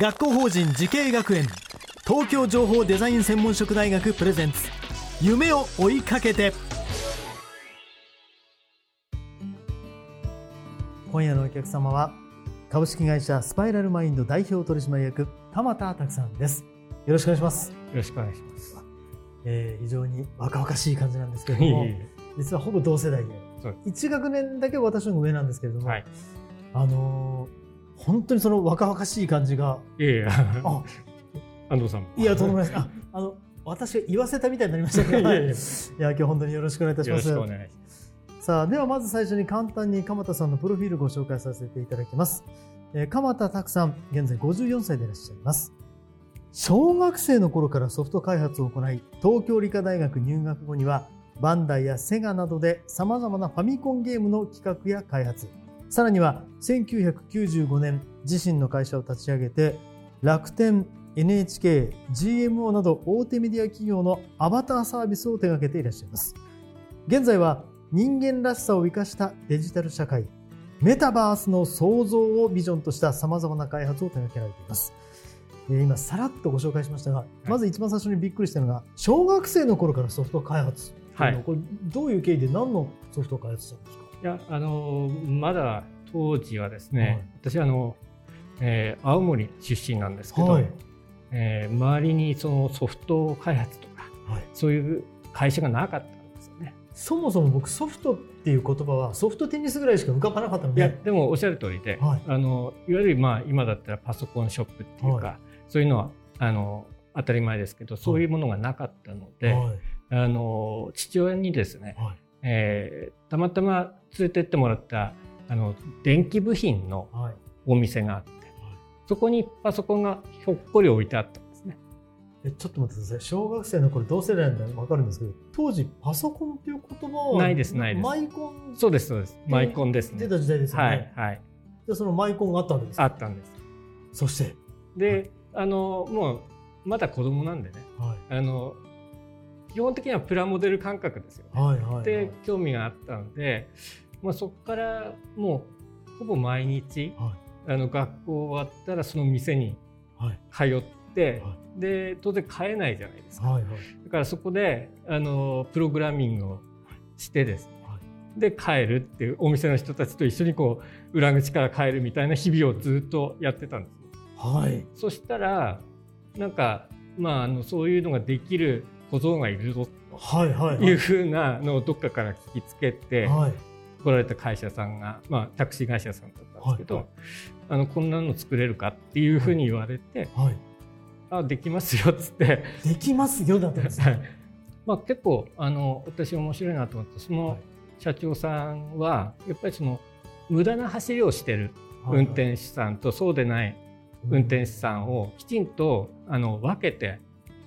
学校法人慈恵学園東京情報デザイン専門職大学プレゼンツ夢を追いかけて。今夜のお客様は株式会社スパイラルマインド代表取締役鎌田拓さんです。よろしくお願いします。よろしくお願いします。えー非常に若々しい感じなんですけれども実はほぼ同世代でそう1学年だけ私の上なんですけれども、はい。あのー本当にその若々しい感じが。いえいえ、あ。安藤さん。も。いやとんでもないです。ああの私が言わせたみたいになりましたけど。いやいや。い。や今日本当によろしくお願いいたします。よろしくお願いします。さあではまず最初に簡単に鎌田さんのプロフィールをご紹介させていただきます、えー鎌田拓さん現在54歳でいらっしゃいます。小学生の頃からソフト開発を行い東京理科大学入学後にはバンダイやセガなどでさまざまなファミコンゲームの企画や開発さらには1995年自身の会社を立ち上げて楽天 NHK、GMO など大手メディア企業のアバターサービスを手掛けていらっしゃいます。現在は人間らしさを生かしたデジタル社会メタバースの創造をビジョンとしたさまざまな開発を手掛けられています。えー今さらっとご紹介しましたが、まず一番最初にびっくりしたのが小学生の頃からソフト開発はい。これどういう経緯で何のソフトを開発したんですか？いや、あの、まだ当時はですね、私、あの、えー青森出身なんですけど、はい。えー周りにそのソフト開発とか、はい。そういう会社がなかったんですよね。そもそも僕ソフトっていう言葉はソフトテニスぐらいしか浮かばなかったのいや、で、でもおっしゃる通りで、はい。あの、いわゆるまあ今だったらパソコンショップっていうか、はそういうのは、あの、当たり前ですけど、そういうものがなかったので、はい。あの父親にですね、はいえーたまたま連れてってもらったあの電気部品のはい。お店があって、そこにパソコンがひょっこり置いてあったんですね。えちょっと待ってください。小学生の頃同世代なんで分かるんですけど当時パソコンっていう言葉はないですないです。マイコンそうですそうです。マイコンですね。出た時代ですよね、はいはい。でそのマイコンがあったわけです。あったんです。そして、で、あのもうまだ子供なんでね、はい。あの基本的にはプラモデル感覚ですよね。はいはいはい。で興味があったので、まあそこからもうほぼ毎日、はあの学校終わったらその店にはい。通って、はで当然買えないじゃないですか、はいはい。だからそこであのプログラミングをしてです。ね、はで帰るっていうお店の人たちと一緒にこう裏口から帰るみたいな日々をずっとやってたんですねはい。そしたらなんかまああのそういうのができる小僧がいるぞ。はいはいとい。うふうなのをどっかから聞きつけてはい。来られた会社さんが、まあ、タクシー会社さんだったんですけど、はいあのこんなの作れるかっていうふうに言われて、はい。あできますよっつって。できますよだったんですねまあ、結構あの私面白いなと思ってそはい。の社長さんはやっぱりその無駄な走りをしてるはい。運転手さんとそうでない運転手さんをきちんとあの分けて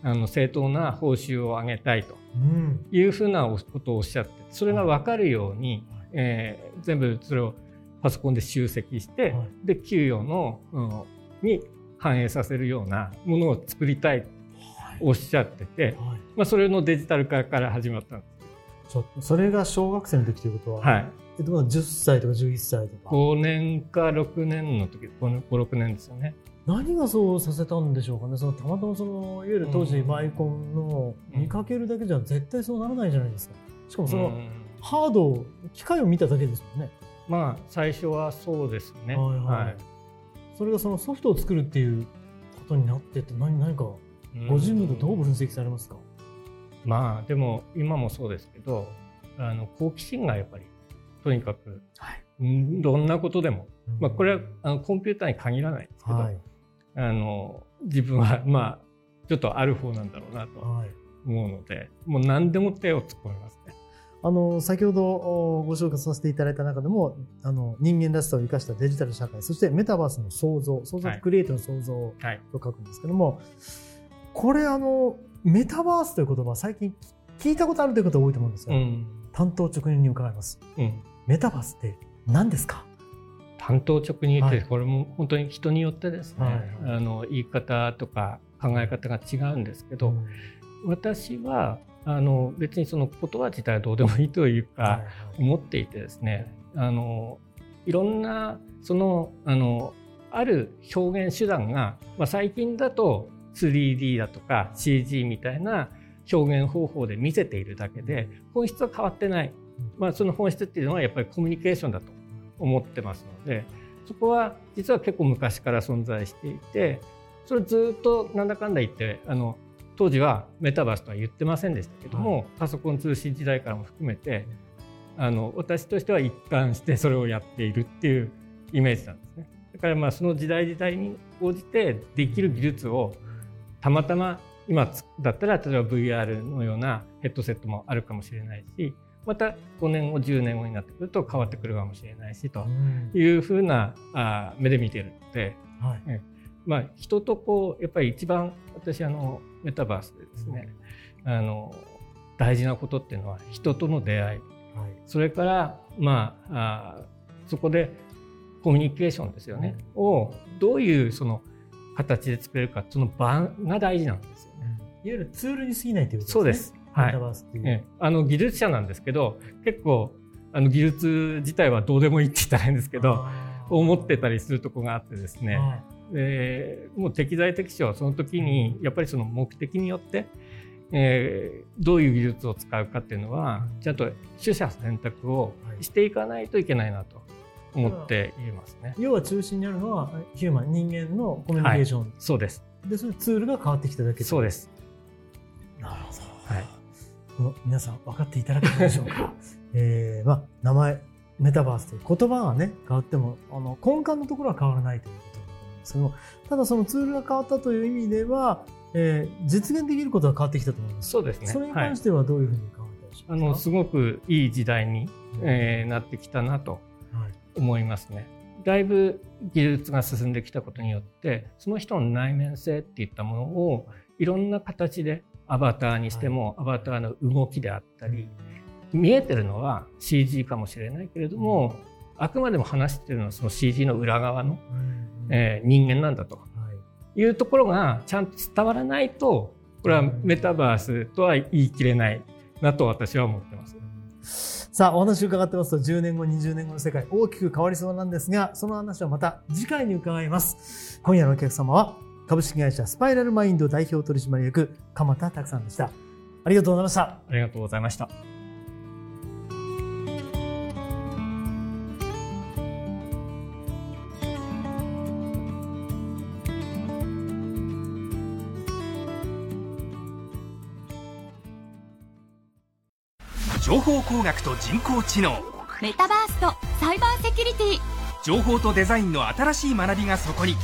あの正当な報酬を上げたいとうん。いうふうなことをおっしゃってそれが分かるように、はい。えー全部それをパソコンで集積して、はい。で給与の、うんに反映させるようなものを作りたいとおっしゃってて、はい。まあ、それのデジタル化から始まったんです。ちょっとそれが小学生の時ということは、はい、えっとまだ10歳とか11歳とか。5年か6年の時56年ですよね。何がそうさせたんでしょうかね。そのたまたまそのいわゆる当時うん。マイコンのうん見かけるだけじゃ絶対そうならないじゃないですか。しかもそのうん。ハードを機械を見ただけですもんね。まあ最初はそうですね。はいはい。それがそのソフトを作るっていうことになってって何何かご自分でどう分析されますか？まあでも今もそうですけどあの好奇心がやっぱりとにかく、はい。うんどんなことでも、うん。まあ、これはあのコンピューターに限らないですけど、はい。あの自分はまあちょっとある方なんだろうなとはい。思うのでもう何でも手を突っ込みますね。あの、先ほどおご紹介させていただいた中でも、あの、人間らしさを生かしたデジタル社会、そしてメタバースの創造、創造クリエイトの創造はい、と書くんですけども、これあの、メタバースという言葉、最近聞いたことあるという方多いと思うんですが、うん担当直入に伺います。うん、メタバースって何ですか？担当直入ってはいこれも本当に人によってですね、はい。あの言い方とか考え方が違うんですけど、うん。私はあの別にその言葉自体はどうでもいいというか、思っていてですねあのいろんなそのあのある表現手段が、まあ、最近だと 3D だとか CG みたいな表現方法で見せているだけで本質は変わってない、まあ、その本質っていうのはやっぱりコミュニケーションだと思ってますのでそこは実は結構昔から存在していてそれずっとなんだかんだ言ってあの当時はメタバースとは言ってませんでしたけども、パソコン通信時代からも含めてあの私としては一貫してそれをやっているっていうイメージなんですね。だからまあその時代時代に応じてできる技術をたまたま今つだったら例えば VR のようなヘッドセットもあるかもしれないしまた5年後10年後になってくると変わってくるかもしれないしとうん。いうふうなあ目で見てるので、はい。まあ、人とこうやっぱり一番私あのメタバースでですね、あの大事なことっていうのは人との出会い。はい。それからまああそこでコミュニケーションですよね、をどういうその形で作れるかその場が大事なんですよね。いわゆるツールに過ぎないということですね。そうです。はい。ええ。あの技術者なんですけど結構あの技術自体はどうでもいいって言ったらいいんですけど思ってたりするとこがあってですね、はい。でもう適材適所その時にやっぱりその目的によって、えーどういう技術を使うかっていうのはちゃんと取捨選択をしていかないといけないなと思っていますね。要は中心にあるのはヒューマン人間のコミュニケーション、そうです。でそれツールが変わってきただけそうです。なるほど、はいこの皆さん分かっていただけたでしょうか？えー、まあ名前メタバースという言葉がね変わってもあの根幹のところは変わらないということ。だと思うんですけどもただそのツールが変わったという意味では、えー実現できることは変わってきたと思います。そうですね。それにはい関してはどういうふうに考えてらっしゃあい。ますか、のすごくいい時代に、えーなってきたなとはい。思いますね。だいぶ技術が進んできたことによってその人の内面性っていったものをいろんな形でアバターにしても、アバターの動きであったり見えてるのは CG かもしれないけれども、あくまでも話してるのはその CG の裏側の、うんえー人間なんだと。はい。いうところがちゃんと伝わらないとこれはメタバースとは言い切れないなと私は思ってます。さあ、お話を伺ってますと、10年後、20年後の世界、大きく変わりそうなんですが、その話はまた次回に伺います。今夜のお客様は、株式会社スパイラルマインド代表取締役、鎌田拓さんでした。ありがとうございました。ありがとうございました。情報工学と人工知能メタバースとサイバーセキュリティ情報とデザインの新しい学びがそこに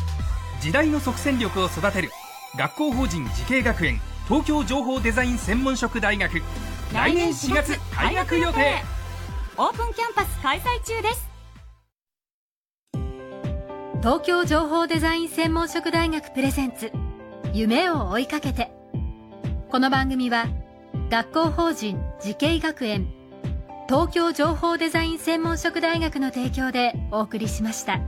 時代の即戦力を育てる。学校法人慈恵学園東京情報デザイン専門職大学。来年4月開学予定。オープンキャンパス開催中です。東京情報デザイン専門職大学プレゼンツ夢を追いかけて。この番組は学校法人慈恵学園東京情報デザイン専門職大学の提供でお送りしました。